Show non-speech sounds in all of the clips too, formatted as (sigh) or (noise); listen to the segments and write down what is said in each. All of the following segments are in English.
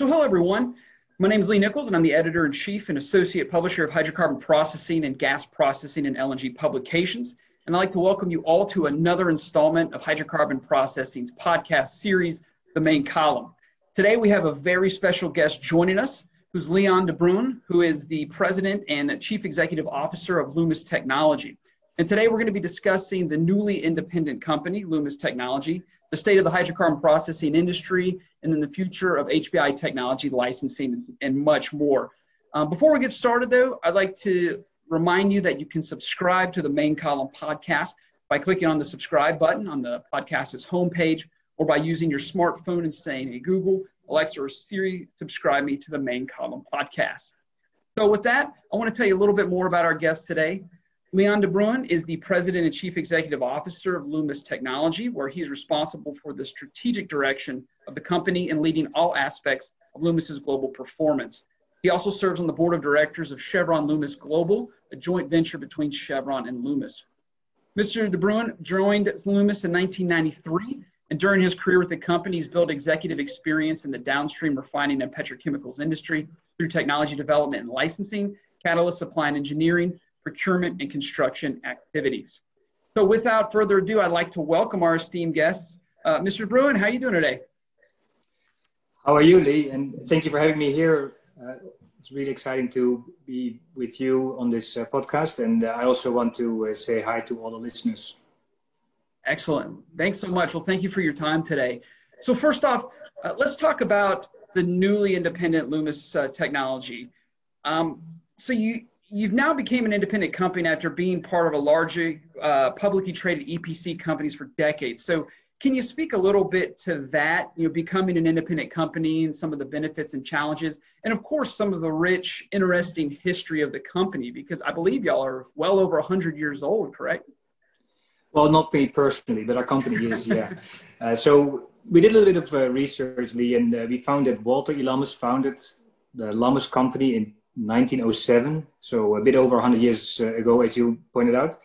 So, hello everyone. My name is Lee Nichols, and I'm the editor in chief and associate publisher of hydrocarbon processing and gas processing and LNG publications. And I'd like to welcome you all to another installment of Hydrocarbon Processing's podcast series, The Main Column. Today we have a very special guest joining us, who's Leon de Bruyn, who is the president and chief executive officer of Lummus Technology. And today we're going to be discussing the newly independent company, Lummus Technology, the state of the hydrocarbon processing industry, and then the future of HPI technology licensing and much more. Um, before we get started, though, I'd like to remind you that you can subscribe to the main column podcast by clicking on the subscribe button on the podcast's homepage or by using your smartphone and saying, hey, Google, Alexa, or Siri, subscribe me to the main column podcast. So, with that, I want to tell you a little bit more about our guest today. Leon de Bruyn is the president and chief executive officer of Lummus Technology, where he's responsible for the strategic direction of the company and leading all aspects of Lummus's global performance. He also serves on the board of directors of Chevron Lummus Global, a joint venture between Chevron and Lummus. Mr. de Bruyn joined Lummus in 1993, and during his career with the company, he's built executive experience in the downstream refining and petrochemicals industry through technology development and licensing, catalyst supply and engineering, procurement, and construction activities. So without further ado, I'd like to welcome our esteemed guests. Uh, Mr. Bruyn, how are you doing today? How are you, Lee? And thank you for having me here. Uh, it's really exciting to be with you on this uh, podcast. And uh, I also want to uh, say hi to all the listeners. Excellent. Thanks so much. Well, thank you for your time today. So first off, uh, let's talk about the newly independent Lummus technology. Um, so you you've now became an independent company after being part of a larger uh, publicly traded EPC companies for decades. So can you speak a little bit to that, you know, becoming an independent company and some of the benefits and challenges, and of course some of the rich, interesting history of the company, because I believe y'all are well over 100 years old, correct? Well, not me personally, but our company is, yeah. (laughs) uh, so we did a little bit of uh, research, Lee, and uh, we found that Walter E. Lummus founded the Lummus company in 1907, so a bit over 100 years uh, ago, as you pointed out.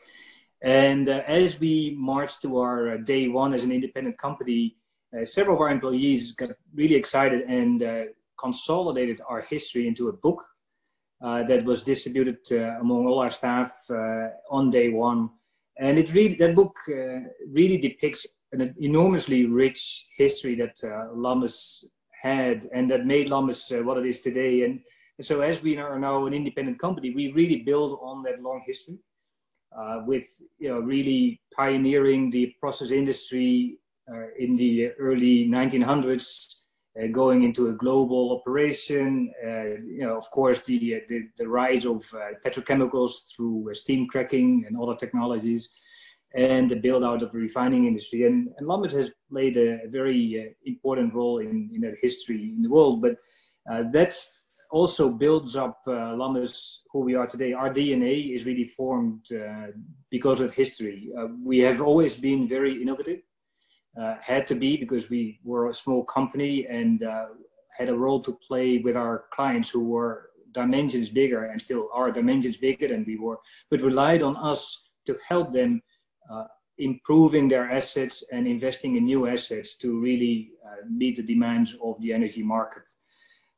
And uh, as we marched to our uh, day one as an independent company, uh, several of our employees got really excited and uh, consolidated our history into a book uh, that was distributed among all our staff on day one. And it really, that book really depicts an enormously rich history that Lummus had and that made Lummus what it is today. And and so as we are now an independent company, we really build on that long history uh, with you know, really pioneering the process industry uh, in the early 1900s, uh, going into a global operation. Uh, you know, of course, the, the, the rise of uh, petrochemicals through uh, steam cracking and other technologies and the build out of the refining industry. And, and Lummus has played a, very important role in, in that history in the world. But that's also builds up uh, who we are today. Our DNA is really formed uh, because of history. Uh, we have always been very innovative, uh, had to be because we were a small company and uh, had a role to play with our clients who were dimensions bigger and still are dimensions bigger than we were, but relied on us to help them uh, improving their assets and investing in new assets to really meet the demands of the energy market.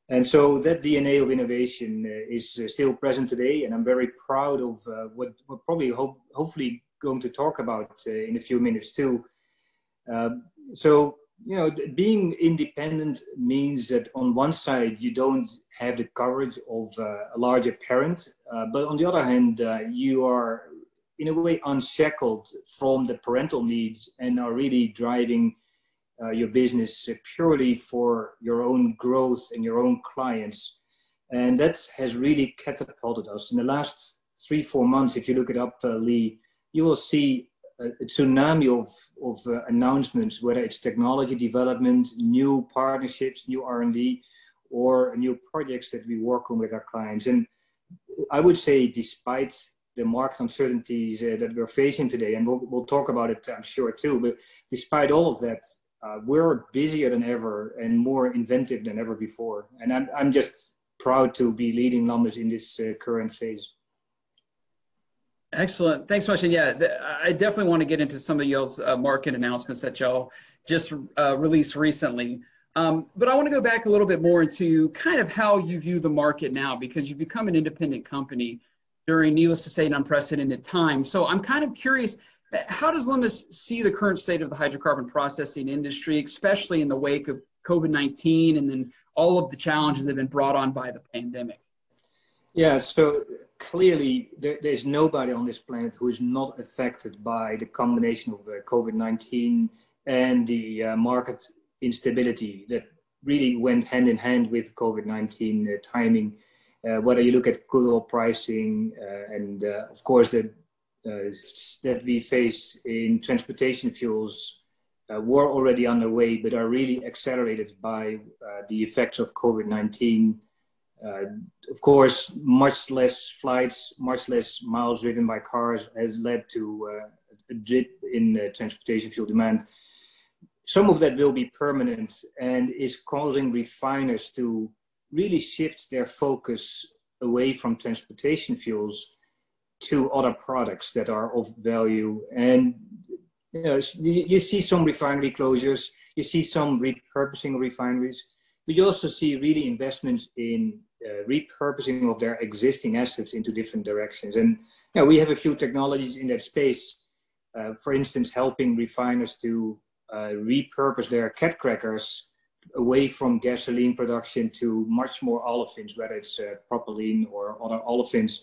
And so that DNA of innovation uh, is uh, still present today, and I'm very proud of uh, what we're probably hope, hopefully going to talk about uh, in a few minutes too. Um, so you know, being independent means that on one side you don't have the coverage of uh, a larger parent, uh, but on the other hand you are in a way unshackled from the parental needs and are really driving uh, your business purely for your own growth and your own clients. And that has really catapulted us. In the last three, four months, if you look it up, uh, Lee, you will see a, a tsunami of, of uh, announcements, whether it's technology development, new partnerships, new R&D, or new projects that we work on with our clients. And I would say, despite the market uncertainties uh, that we're facing today, and we'll, we'll talk about it, I'm sure, too, but despite all of that, uh, we're busier than ever and more inventive than ever before. And I'm, I'm just proud to be leading Lummus in this uh, current phase. Excellent. Thanks so much. And yeah, I definitely want to get into some of y'all's uh, market announcements that y'all just uh, released recently. Um, but I want to go back a little bit more into kind of how you view the market now because you've become an independent company during, needless to say, an unprecedented time. So I'm kind of curious, how does Lummus see the current state of the hydrocarbon processing industry, especially in the wake of COVID-19 and then all of the challenges that have been brought on by the pandemic? Yeah, so clearly there, there's nobody on this planet who is not affected by the combination of uh, COVID-19 and the uh, market instability that really went hand in hand with COVID-19 uh, timing. Uh, whether you look at crude oil pricing uh, and of course the that we face in transportation fuels uh, were already underway, but are really accelerated by uh, the effects of COVID-19. Uh, of course, much less flights, much less miles driven by cars has led to a dip in transportation fuel demand some of that will be permanent and is causing refiners to really shift their focus away from transportation fuels to other products that are of value. And you, know, you see some refinery closures, you see some repurposing refineries, but you also see really investments in uh, repurposing of their existing assets into different directions. And you know, we have a few technologies in that space, uh, for instance, helping refiners to uh, repurpose their cat crackers away from gasoline production to much more olefins, whether it's uh, propylene or other olefins.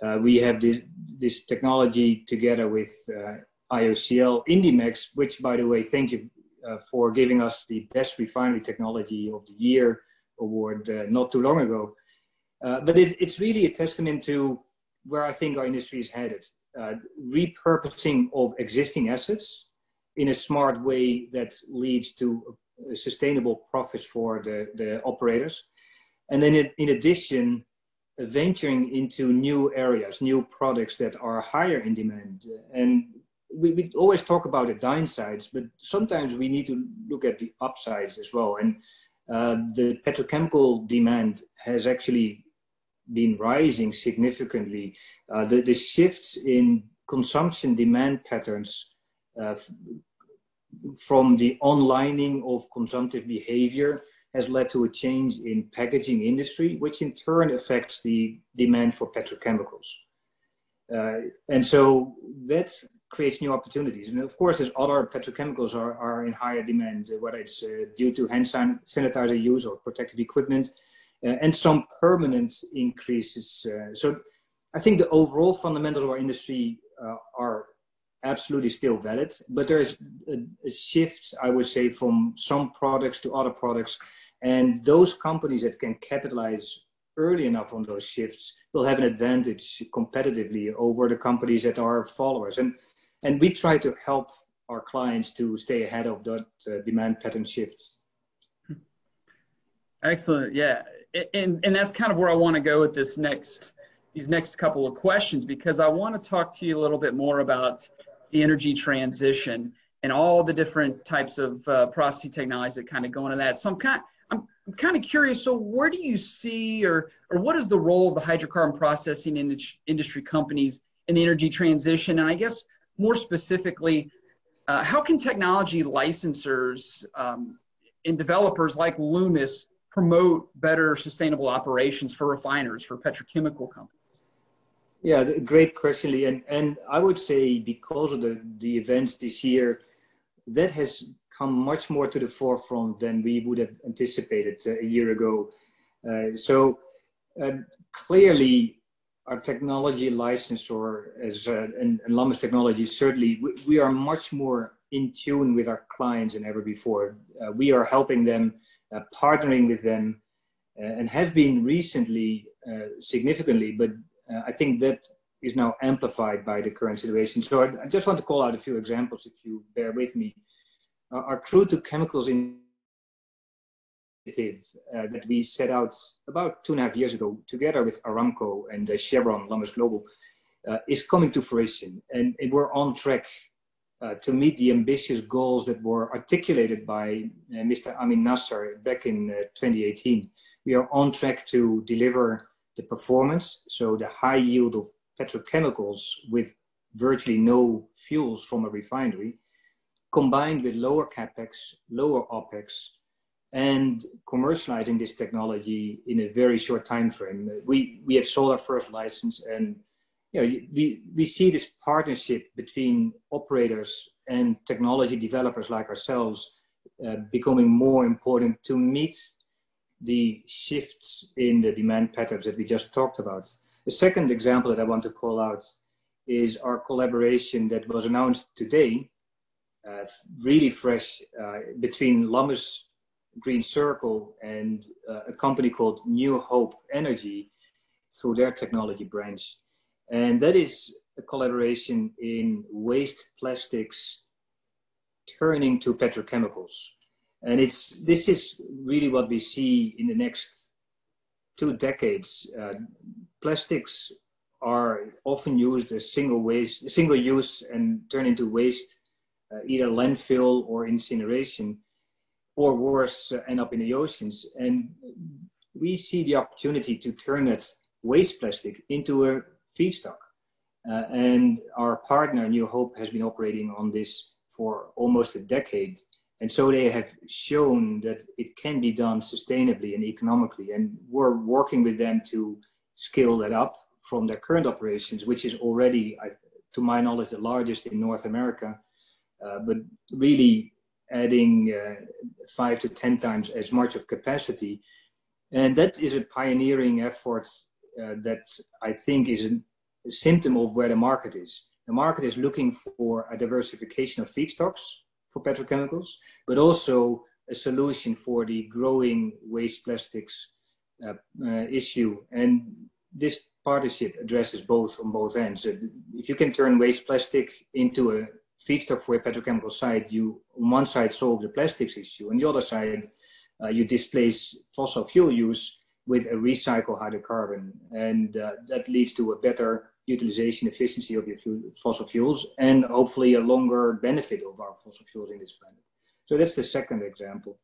Uh, we have this, this technology together with uh, IOCL INDMAX, which, by the way, thank you uh, for giving us the best refinery technology of the year award uh, not too long ago. but it, it's really a testament to where I think our industry is headed. repurposing of existing assets in a smart way that leads to sustainable profits for the, the operators. And then in, in addition, venturing into new areas, new products that are higher in demand. And we, we always talk about the downsides, but sometimes we need to look at the upsides as well. And uh, the petrochemical demand has actually been rising significantly. Uh, the, the shifts in consumption demand patterns uh, from the onlining of consumptive behavior has led to a change in packaging industry, which in turn affects the demand for petrochemicals. Uh, and so that creates new opportunities. And of course, there's other petrochemicals are, are in higher demand, uh, whether it's uh, due to hand sanitizer use or protective equipment, uh, and some permanent increases. Uh, so I think the overall fundamentals of our industry uh, are absolutely still valid, but there is a, a, shift, I would say, from some products to other products. And those companies that can capitalize early enough on those shifts will have an advantage competitively over the companies that are followers. And, and we try to help our clients to stay ahead of that uh, demand pattern shifts. Excellent. Yeah. And, and that's kind of where I want to go with this next, these next couple of questions, because I want to talk to you a little bit more about the energy transition and all the different types of uh, processing technologies that kind of go into that. So I'm kind I'm, I'm kind of curious. So where do you see, or or what is the role of the hydrocarbon processing in industry companies in the energy transition? And I guess more specifically, uh, how can technology licensors um, and developers like Lummus promote better sustainable operations for refiners, for petrochemical companies? Yeah, great question, Lee. And, and I would say because of the, the events this year, that has come much more to the forefront than we would have anticipated uh, a year ago. Uh, so uh, clearly, our technology licensor as uh, and, and Lummus Technology, certainly we, we, are much more in tune with our clients than ever before. Uh, we are helping them, uh, partnering with them, and have been recently significantly, but I think that is now amplified by the current situation. So I, I, just want to call out a few examples, if you bear with me. Uh, our crude to chemicals initiative uh, that we set out about two and a half years ago, together with Aramco and uh, Chevron, Lummus Global, uh, is coming to fruition, and, and we're on track. Uh, to meet the ambitious goals that were articulated by Mr. Amin Nasser back in 2018, we are on track to deliver the performance, so the high yield of petrochemicals with virtually no fuels from a refinery, combined with lower capex, lower opex, and commercializing this technology in a very short time frame. We, we have sold our first license and you know, we, we see this partnership between operators and technology developers like ourselves uh, becoming more important to meet the shifts in the demand patterns that we just talked about. The second example that I want to call out is our collaboration that was announced today, uh, really fresh, uh, between Lummus Green Circle and uh, a company called New Hope Energy through their technology branch. And that is a collaboration in waste plastics turning to petrochemicals. And it's, this is really what we see in the next two decades. Uh, plastics are often used as single waste, single use and turn into waste, uh, either landfill or incineration, or worse, uh, end up in the oceans. And we see the opportunity to turn that waste plastic into a feedstock. Uh, and our partner, New Hope, has been operating on this for almost a decade. And so they have shown that it can be done sustainably and economically. And we're working with them to scale that up from their current operations, which is already, to my knowledge, the largest in North America. Uh, but really adding uh, five to 10 times as much of capacity. And that is a pioneering effort uh, that I think is a, a symptom of where the market is. The market is looking for a diversification of feedstocks for petrochemicals, but also a solution for the growing waste plastics uh, uh, issue. And this partnership addresses both on both ends. If you can turn waste plastic into a feedstock for a petrochemical site, you on one side solve the plastics issue, on the other side, uh, you displace fossil fuel use with a recycled hydrocarbon, and uh, that leads to a better utilization efficiency of your fossil fuels and hopefully a longer benefit of our fossil fuels in this planet. So that's the second example.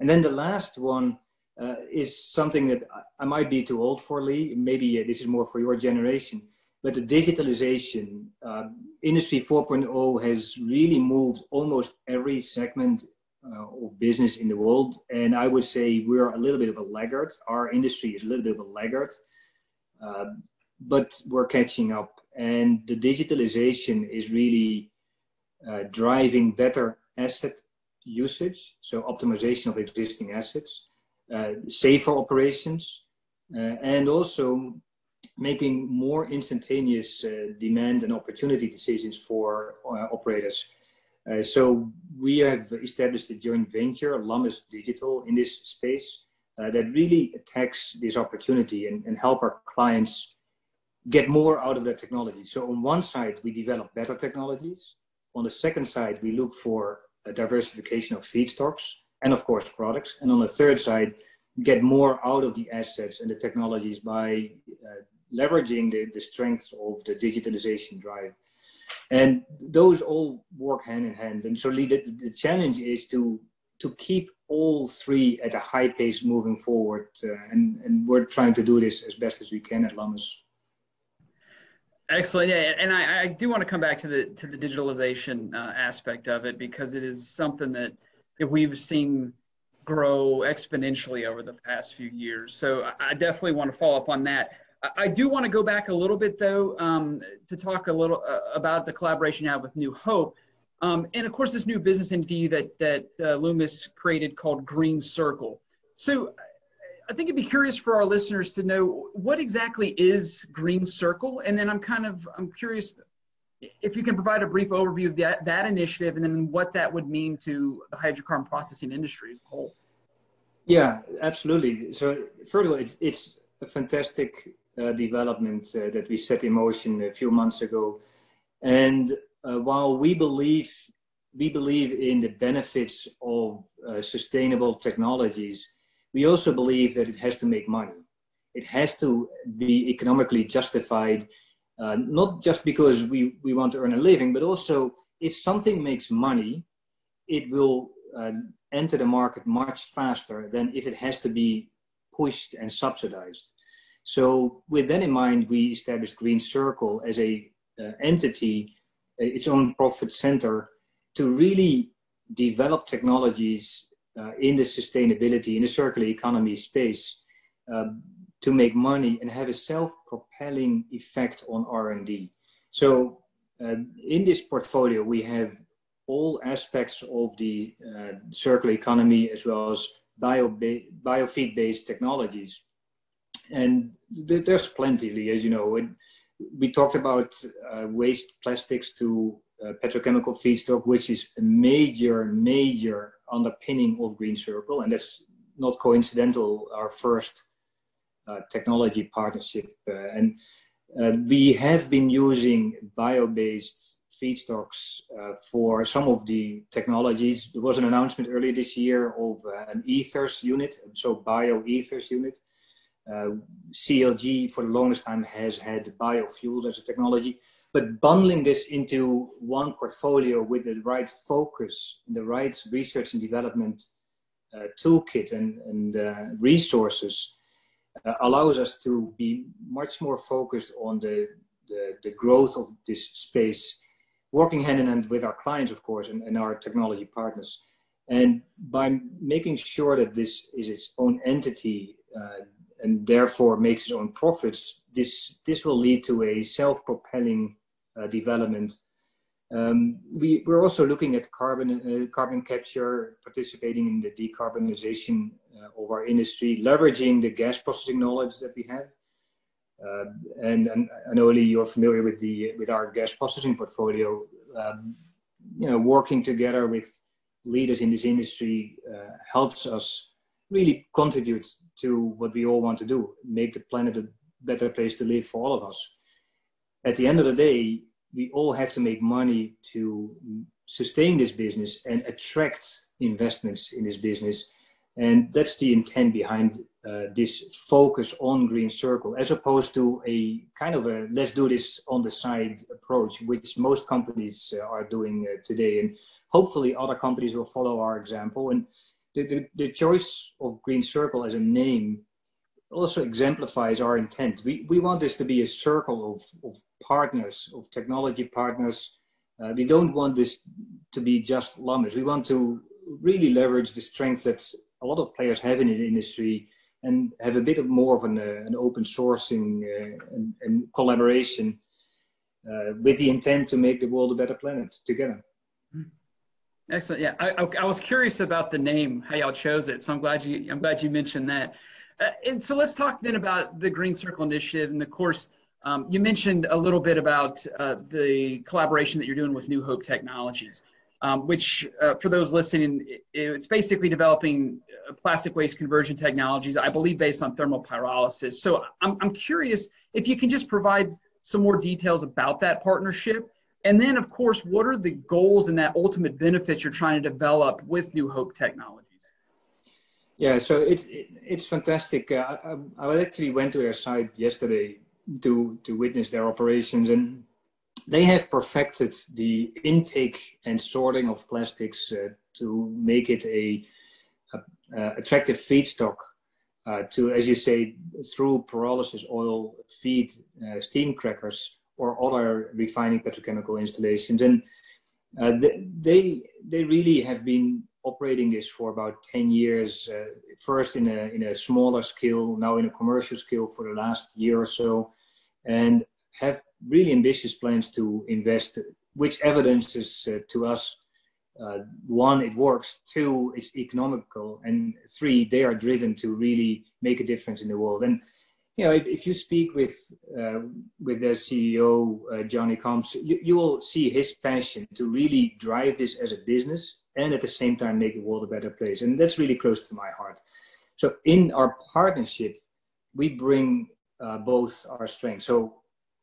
And then the last one uh, is something that I might be too old for, Lee. Maybe uh, this is more for your generation. But the digitalization, uh, Industry 4.0 has really moved almost every segment uh, of business in the world. And I would say we're a little bit of a laggard. Our industry is a little bit of a laggard. But we're catching up. And the digitalization is really uh, driving better asset usage, so optimization of existing assets, uh, safer operations, uh, and also making more instantaneous uh, demand and opportunity decisions for uh, operators. Uh, so we have established a joint venture, Lummus Digital, in this space that really attacks this opportunity and, and help our clients get more out of that technology. So on one side, we develop better technologies. On the second side, we look for a diversification of feedstocks and of course products. And on the third side, get more out of the assets and the technologies by uh, leveraging the, the strengths of the digitalization drive. And those all work hand in hand. And so the, the challenge is to to keep all three at a high pace moving forward. Uh, and, and we're trying to do this as best as we can at Lummus. Excellent. Yeah, and I, I, do want to come back to the to the digitalization uh, aspect of it because it is something that we've seen grow exponentially over the past few years. So I definitely want to follow up on that. I do want to go back a little bit though um, to talk a little uh, about the collaboration you have with New Hope, um, and of course this new business entity that that uh, Lummus created called Green Circle. So I think it'd be curious for our listeners to know what exactly is Green Circle, and then I'm kind of I'm curious if you can provide a brief overview of that that initiative, and then what that would mean to the hydrocarbon processing industry as a whole. Yeah, absolutely. So first of all, it's, it's a fantastic uh, development uh, that we set in motion a few months ago, and uh, while we believe we believe in the benefits of uh, sustainable technologies we also believe that it has to make money. It has to be economically justified, uh, not just because we, we want to earn a living, but also if something makes money, it will uh, enter the market much faster than if it has to be pushed and subsidized. So with that in mind, we established Green Circle as a uh, entity, uh, its own profit center, to really develop technologies in the sustainability, in the circular economy space, um, to make money and have a self-propelling effect on R&D. So uh, in this portfolio, we have all aspects of the uh, circular economy as well as bio biofeed-based technologies. And th there's plenty, as you know. we talked about uh, waste plastics to uh, petrochemical feedstock, which is a major, major underpinning of Green Circle. And that's not coincidental, our first uh, technology partnership. Uh, and uh, we have been using bio-based feedstocks uh, for some of the technologies. There was an announcement earlier this year of uh, an ethers unit, so bio ethers unit. Uh, CLG for the longest time has had biofuels as a technology, but bundling this into one portfolio with the right focus, the right research and development uh, toolkit and, and uh, resources uh, allows us to be much more focused on the, the, the, growth of this space, working hand in hand with our clients, of course, and, and our technology partners. And by making sure that this is its own entity uh, and therefore makes its own profits, this, this will lead to a self-propelling uh, development um, we, we're also looking at carbon, uh, carbon capture, participating in the decarbonization uh, of our industry, leveraging the gas processing knowledge that we have. Uh, and, and I know Lee, you're familiar with the with our gas processing portfolio. Um, you know, working together with leaders in this industry uh, helps us really contribute to what we all want to do: make the planet a better place to live for all of us. At the end of the day, we all have to make money to sustain this business and attract investments in this business. And that's the intent behind uh, this focus on Green Circle, as opposed to a kind of a let's do this on the side approach, which most companies uh, are doing uh, today. And hopefully, other companies will follow our example. And the, the, the choice of Green Circle as a name also exemplifies our intent. We, we want this to be a circle of, of partners, of technology partners. Uh, we don't want this to be just Lummus. We want to really leverage the strengths that a lot of players have in the industry and have a bit of more of an, uh, an open sourcing uh, and, and, collaboration uh, with the intent to make the world a better planet together. Excellent. Yeah, I, I was curious about the name, how y'all chose it. So I'm glad you I'm glad you mentioned that. Uh, and so let's talk then about the Green Circle Initiative. And of course, um, you mentioned a little bit about uh, the collaboration that you're doing with New Hope Technologies, um, which, uh, for those listening, it, it's basically developing uh, plastic waste conversion technologies, I believe, based on thermal pyrolysis. So I'm, I'm curious if you can just provide some more details about that partnership. And then, of course, what are the goals and that ultimate benefits you're trying to develop with New Hope Technologies? Yeah, so it, it it's fantastic. Uh, I, I actually went to their site yesterday to to witness their operations, and they have perfected the intake and sorting of plastics uh, to make it a, a, a attractive feedstock uh, to, as you say, through pyrolysis oil feed uh, steam crackers or other refining petrochemical installations, and uh, they they really have been operating this for about 10 years, uh, first in a, in a smaller scale, now in a commercial scale for the last year or so, and have really ambitious plans to invest, which evidences uh, to us uh, one, it works, two, it's economical, and three, they are driven to really make a difference in the world. And you know, if, if you speak with uh, with their CEO uh, Johnny Combs, you, you will see his passion to really drive this as a business and at the same time make the world a better place. And that's really close to my heart. So in our partnership, we bring uh, both our strengths. So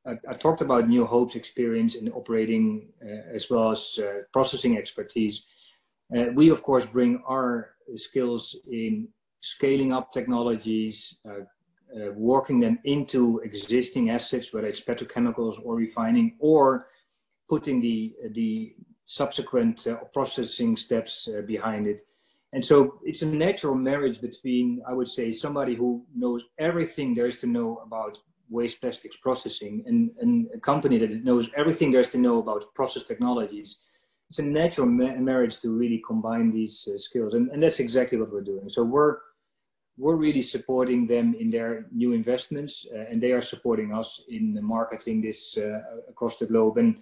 I, I, talked about New Hope's experience in operating uh, as well as uh, processing expertise. Uh, we of course bring our skills in scaling up technologies, uh, uh, working them into existing assets, whether it's petrochemicals or refining, or putting the the subsequent uh, processing steps uh, behind it. And so it's a natural marriage between, I would say, somebody who knows everything there is to know about waste plastics processing and, and a company that knows everything there is to know about process technologies. it's a natural ma- marriage to really combine these uh, skills, and, and that's exactly what we're doing. So we're we're really supporting them in their new investments, uh, and they are supporting us in marketing this uh, across the globe. And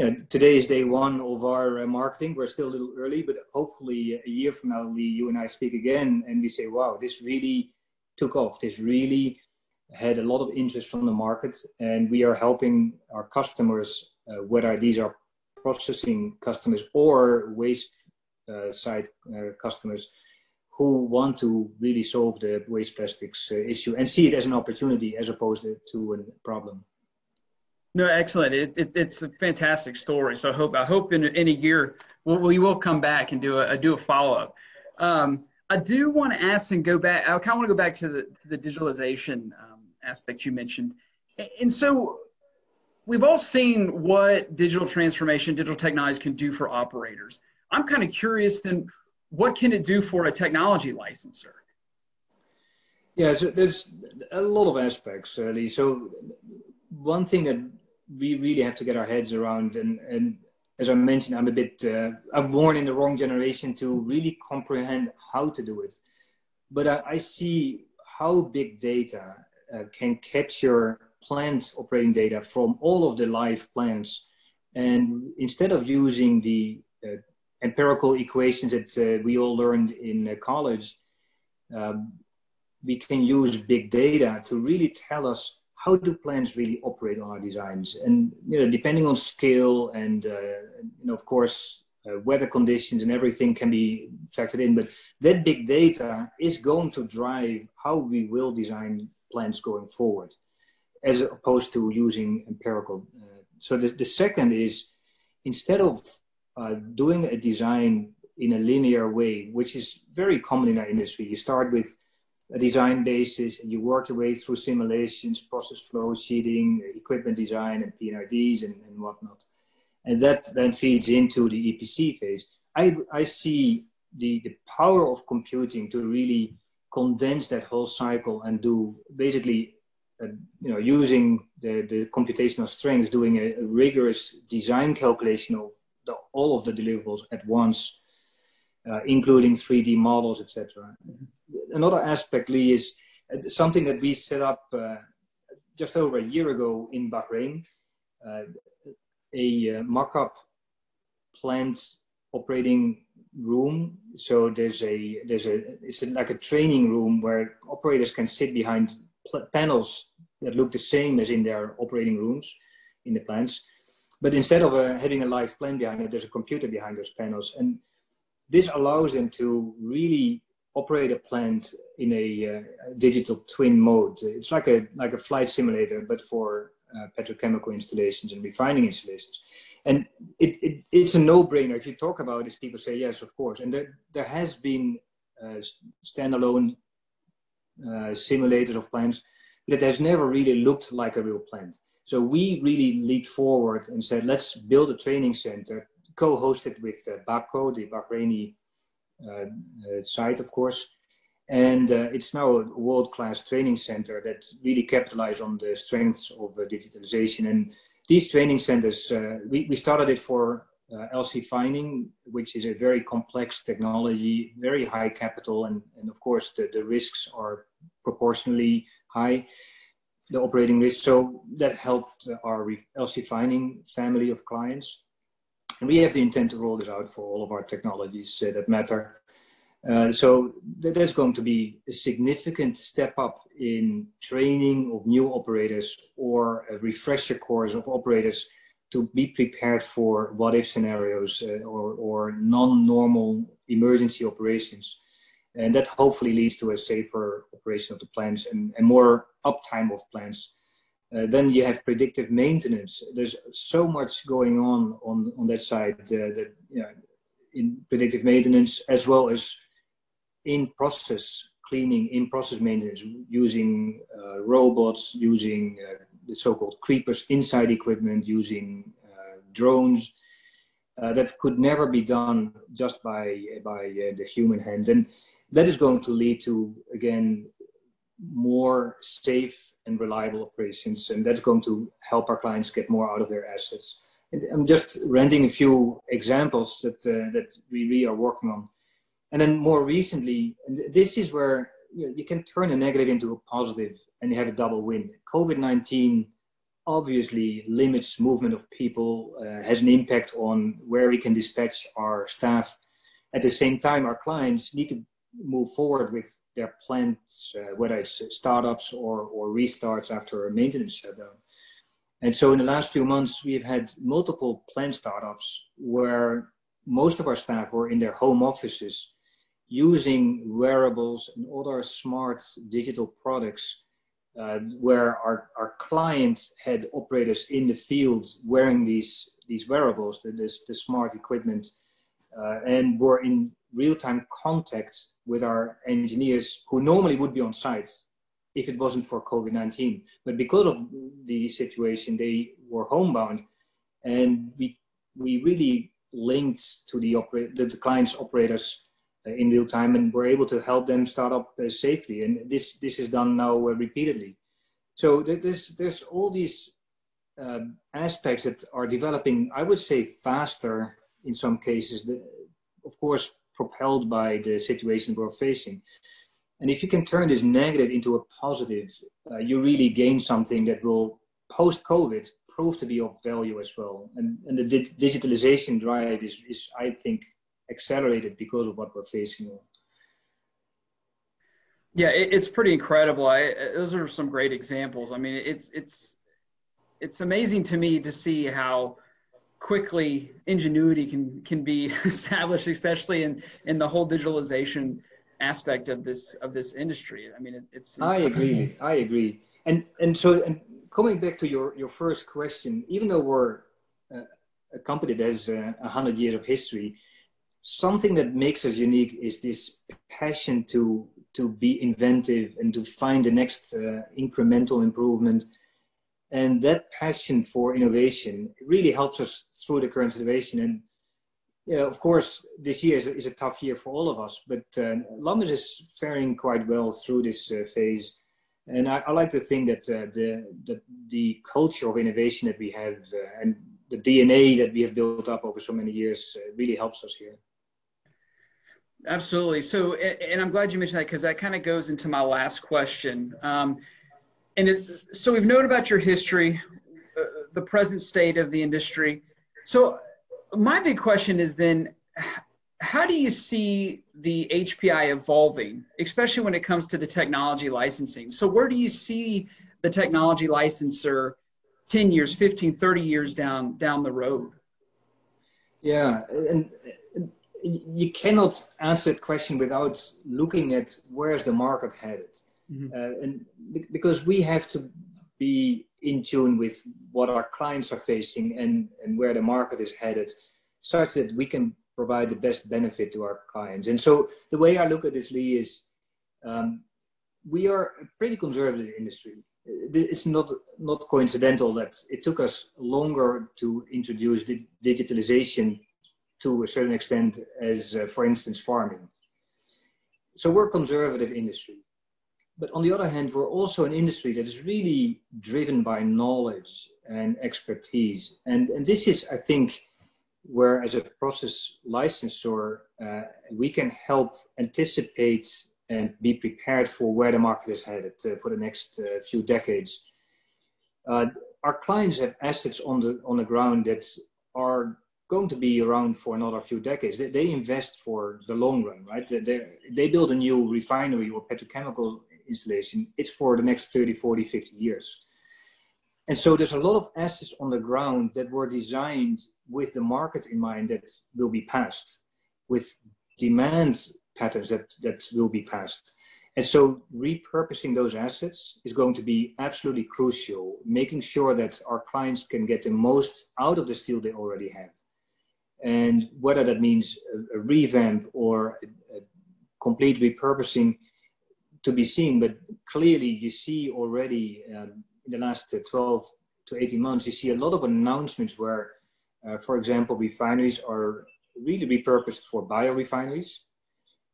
you know, today is day one of our uh, marketing. We're still a little early, but hopefully a year from now, Lee, you and I speak again, and we say, "Wow, this really took off. This really had a lot of interest from the market, and we are helping our customers, uh, whether these are processing customers or waste uh, side uh, customers." who want to really solve the waste plastics uh, issue and see it as an opportunity as opposed to a problem. No, excellent. It, it, it's a fantastic story. So I hope I hope in, in a year we'll, we will come back and do a, do a follow up. Um, I do want to ask and go back. I kind of want to go back to the, the digitalization um, aspect you mentioned. And so we've all seen what digital transformation, digital technologies can do for operators. I'm kind of curious then what can it do for a technology licenser? Yeah, so there's a lot of aspects, Lee. So one thing that we really have to get our heads around, and, and as I mentioned, I'm a bit, uh, I'm born in the wrong generation to really comprehend how to do it. But I, I see how big data uh, can capture plant operating data from all of the live plants. And instead of using the uh, empirical equations that uh, we all learned in uh, college, um, we can use big data to really tell us how do plants really operate on our designs. And you know, depending on scale and uh, you know, of course, uh, weather conditions and everything can be factored in. But that big data is going to drive how we will design plants going forward, as opposed to using empirical. Uh, so the, the second is instead of uh, doing a design in a linear way, which is very common in our industry. You start with a design basis and you work your way through simulations, process flow, sheeting, equipment design, and P&IDs and, and whatnot. And that then feeds into the EPC phase. I, I see the, the power of computing to really condense that whole cycle and do basically, uh, you know, using the, the computational strength, doing a, a rigorous design calculation of the, all of the deliverables at once, uh, including 3D models, etc. Another aspect, Lee, is uh, something that we set up uh, just over a year ago in Bahrain, uh, a uh, mock-up plant operating room. So there's a there's a it's like a training room where operators can sit behind panels that look the same as in their operating rooms in the plants but instead of uh, having a live plant behind it, there's a computer behind those panels. And this allows them to really operate a plant in a uh, digital twin mode. It's like a, like a flight simulator, but for uh, petrochemical installations and refining installations. And it, it, it's a no-brainer. If you talk about this, people say, yes, of course. And there, there has been uh, standalone uh, simulators of plants, but it has never really looked like a real plant. So we really leaped forward and said, let's build a training center, co-hosted with uh, Bapco, the Bahraini site, of course. And uh, it's now a world-class training center that really capitalizes on the strengths of uh, digitalization. And these training centers, uh, we, we started it for LC fining, which is a very complex technology, very high capital, and, and of course the, the risks are proportionally high the operating risk. So that helped our LC Fining family of clients. And we have the intent to roll this out for all of our technologies uh, that matter. Uh, so that's going to be a significant step up in training of new operators or a refresher course of operators to be prepared for what if scenarios uh, or, or non-normal emergency operations and that hopefully leads to a safer operation of the plants and, and more uptime of plants. Uh, then you have predictive maintenance. There's so much going on on, on that side uh, that you know, in predictive maintenance as well as in process cleaning, in process maintenance, using uh, robots, using uh, the so-called creepers inside equipment, using uh, drones. Uh, that could never be done just by by the human hand. And that is going to lead to, again, more safe and reliable operations. And that's going to help our clients get more out of their assets. And I'm just renting a few examples that uh, that we really are working on. And then more recently, this is where you, know, you can turn a negative into a positive and you have a double win. COVID 19 obviously limits movement of people, uh, has an impact on where we can dispatch our staff. At the same time, our clients need to move forward with their plans, uh, whether it's startups or, or restarts after a maintenance shutdown. And so in the last few months, we've had multiple plant startups where most of our staff were in their home offices using wearables and other smart digital products uh, where our, our clients had operators in the field wearing these, these wearables, the, this, the smart equipment, uh, and were in real-time contact with our engineers who normally would be on site if it wasn't for COVID-19. But because of the situation, they were homebound, and we we really linked to the the, the client's operators uh, in real time and were able to help them start up uh, safely. And this this is done now uh, repeatedly. So there's there's all these um, aspects that are developing. I would say faster in some cases. The, of course, propelled by the situation we're facing. And if you can turn this negative into a positive, uh, you really gain something that will, post COVID, prove to be of value as well. And, and the di- digitalization drive is, is, I think, accelerated because of what we're facing. Yeah, it, it's pretty incredible. I, those are some great examples. I mean, it's it's it's amazing to me to see how quickly ingenuity can can be (laughs) established, especially in in the whole digitalization aspect of this of this industry. I mean, it, it's. I agree. I agree. And and so and coming back to your your first question, even though we're uh, a company that has uh, a uh, hundred years of history, something that makes us unique is this passion to to be inventive and to find the next uh, incremental improvement. And that passion for innovation really helps us through the current situation. And yeah, of course, this year is a, is a, tough year for all of us, but uh, Lummus is faring quite well through this uh, phase. And I, I, like to think that uh, the, the, the culture of innovation that we have uh, and the DNA that we have built up over so many years uh, really helps us here. Absolutely. So, and I'm glad you mentioned that because that kind of goes into my last question. Um, and it, so we've known about your history, uh, the present state of the industry. So my big question is then how do you see the HPI evolving, especially when it comes to the technology licensing? So, where do you see the technology licensor 10 years, 15, 30 years down, down the road? Yeah, and you cannot answer that question without looking at where's the market headed. Mm-hmm. Uh, and because we have to be in tune with what our clients are facing and, and where the market is headed, such that we can provide the best benefit to our clients. And so the way I look at this, Lee, is um, we are a pretty conservative industry. It's not not coincidental that it took us longer to introduce digitalization to a certain extent as, uh, for instance, farming. So we're a conservative industry. But on the other hand, we're also an industry that is really driven by knowledge and expertise. And, and this is, I think, where as a process licensor, uh, we can help anticipate and be prepared for where the market is headed uh, for the next uh, few decades. Uh, our clients have assets on the, on the ground that are going to be around for another few decades. They, they invest for the long run, right? They, they build a new refinery or petrochemical installation, it's for the next 30, 40, 50 years. And so there's a lot of assets on the ground that were designed with the market in mind that will be passed, with demand patterns that, that will be passed. And so repurposing those assets is going to be absolutely crucial, making sure that our clients can get the most out of the steel they already have. And whether that means a, a revamp or a, a complete repurposing to be seen, but clearly you see already um, in the last uh, 12 to 18 months, you see a lot of announcements where, uh, for example, refineries are really repurposed for biorefineries,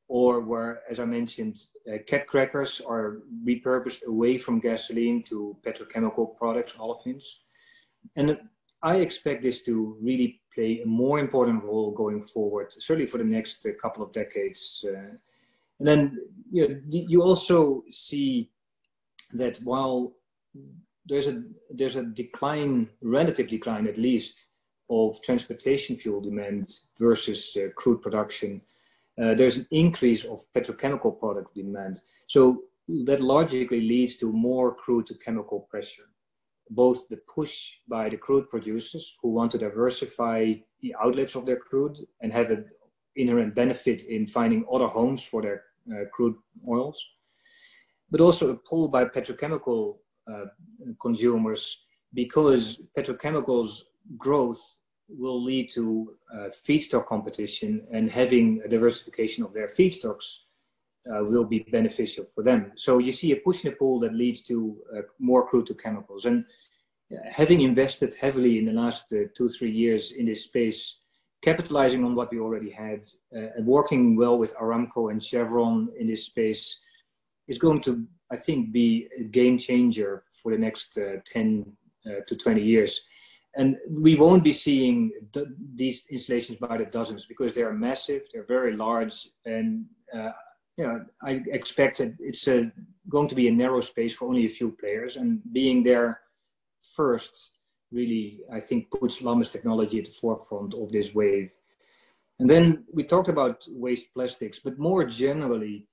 or where, as I mentioned, uh, cat crackers are repurposed away from gasoline to petrochemical products, olefins. And I expect this to really play a more important role going forward, certainly for the next uh, couple of decades. Uh, and then you, know, you also see that while there's a there's a decline, relative decline at least, of transportation fuel demand versus crude production, uh, there's an increase of petrochemical product demand. So that logically leads to more crude to chemical pressure. Both the push by the crude producers who want to diversify the outlets of their crude and have an inherent benefit in finding other homes for their crude oils, but also a pull by petrochemical uh, consumers because petrochemicals growth will lead to uh, feedstock competition and having a diversification of their feedstocks uh, will be beneficial for them. So you see a push and a pull that leads to uh, more crude to chemicals. And uh, having invested heavily in the last uh, two, three years in this space, capitalizing on what we already had uh, and working well with Aramco and Chevron in this space is going to, I think, be a game changer for the next 10 to 20 years. And we won't be seeing th- these installations by the dozens because they are massive, they're very large, and uh, you know, I expect that it's a, going to be a narrow space for only a few players, and being there first really, I think, puts Lummus technology at the forefront of this wave. And then we talked about waste plastics, but more generally,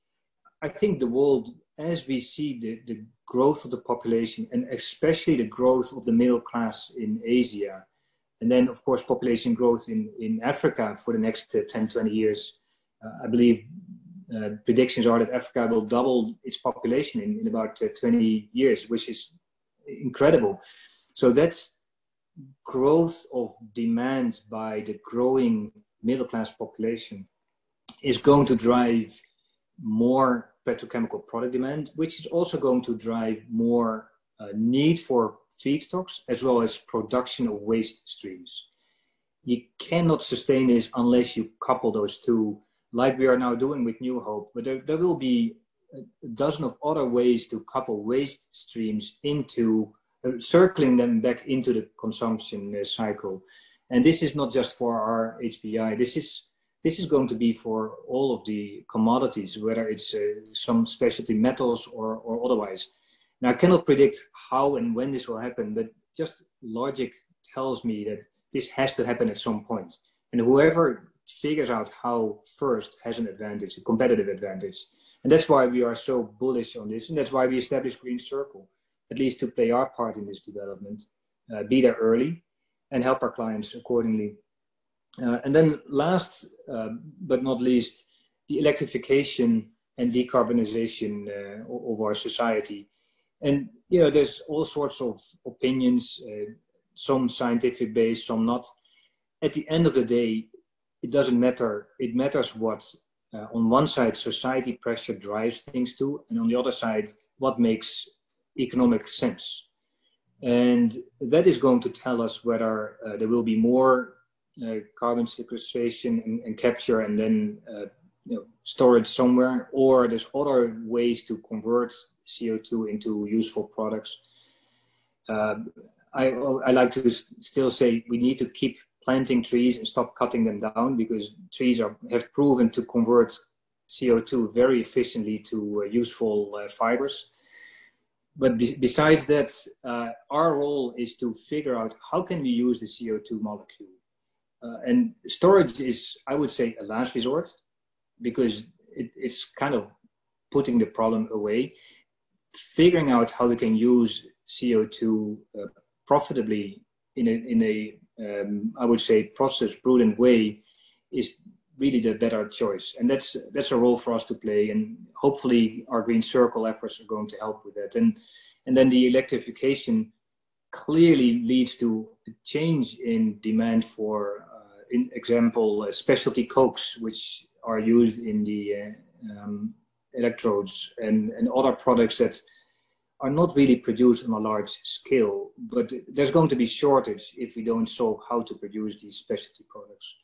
I think the world, as we see the, the growth of the population and especially the growth of the middle class in Asia, and then of course population growth in, in Africa for the next uh, 10, 20 years, uh, I believe uh, predictions are that Africa will double its population in, in about uh, 20 years, which is incredible. So that's growth of demand by the growing middle class population is going to drive more petrochemical product demand, which is also going to drive more uh, need for feedstocks as well as production of waste streams. You cannot sustain this unless you couple those two like we are now doing with New Hope. But there, there will be a dozen of other ways to couple waste streams into circling them back into the consumption uh, cycle. And this is not just for our HPI. This is this is going to be for all of the commodities, whether it's uh, some specialty metals or, or otherwise. Now, I cannot predict how and when this will happen, but just logic tells me that this has to happen at some point. And whoever figures out how first has an advantage, a competitive advantage. And that's why we are so bullish on this. And that's why we established Green Circle, at least to play our part in this development, uh, be there early and help our clients accordingly. Uh, and then last uh, but not least, the electrification and decarbonization uh, of our society. And, you know, there's all sorts of opinions, uh, some scientific based, some not. At the end of the day, it doesn't matter. It matters what, uh, on one side, society pressure drives things to, and on the other side, what makes economic sense. And that is going to tell us whether uh, there will be more uh, carbon sequestration and, and, capture and then uh, you know, storage somewhere, or there's other ways to convert CO2 into useful products. Uh, I, I like to still say we need to keep planting trees and stop cutting them down because trees are, have proven to convert CO2 very efficiently to uh, useful uh, fibers. But be besides that, uh, our role is to figure out how can we use the CO2 molecule. Uh, and storage is, I would say, a last resort because it, it's kind of putting the problem away. Figuring out how we can use CO2 uh, profitably in a, in a um, I would say, process prudent way is really the better choice. And that's that's a role for us to play. And hopefully our Green Circle efforts are going to help with that. And and then the electrification clearly leads to a change in demand for, uh, in example, uh, specialty cokes, which are used in the uh, um, electrodes and, and other products that are not really produced on a large scale, but there's going to be shortage if we don't solve how to produce these specialty products.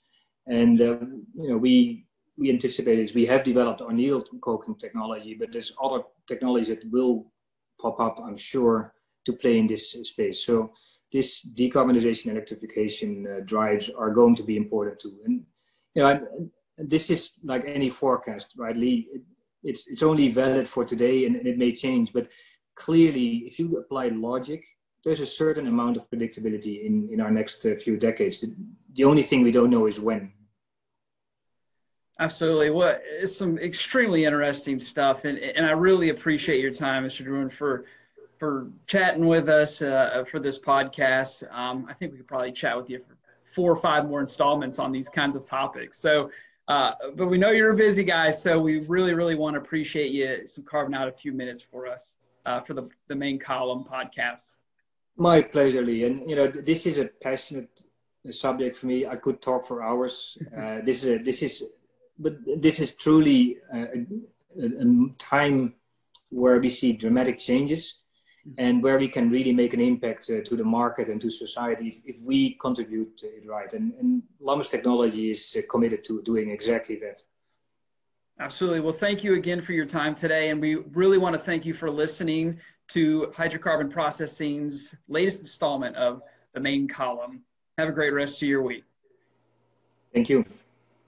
And uh, you know, we we anticipate is we have developed our needle coking technology, but there's other technologies that will pop up, I'm sure, to play in this space. So this decarbonization electrification uh, drives are going to be important too. And you know, this is like any forecast, right, Lee? It, it's it's only valid for today, and, and it may change. But clearly, if you apply logic, there's a certain amount of predictability in in our next uh, few decades. The, the only thing we don't know is when. Absolutely. Well, it's some extremely interesting stuff, and and I really appreciate your time, Mr. de Bruyn, for for chatting with us uh, for this podcast. Um, I think we could probably chat with you for four or five more installments on these kinds of topics. So, uh, but we know you're a busy guy, so we really, really want to appreciate you some carving out a few minutes for us uh, for the the main column podcast. My pleasure, Lee. And you know, this is a passionate subject for me. I could talk for hours. Uh, this is a, this is, but this is truly a, a, a time where we see dramatic changes and where we can really make an impact uh, to the market and to society if, if we contribute it right. And, and Lummus Technology is uh, committed to doing exactly that. Absolutely. Well, thank you again for your time today. And we really want to thank you for listening to Hydrocarbon Processing's latest installment of the main column. Have a great rest of your week. Thank you.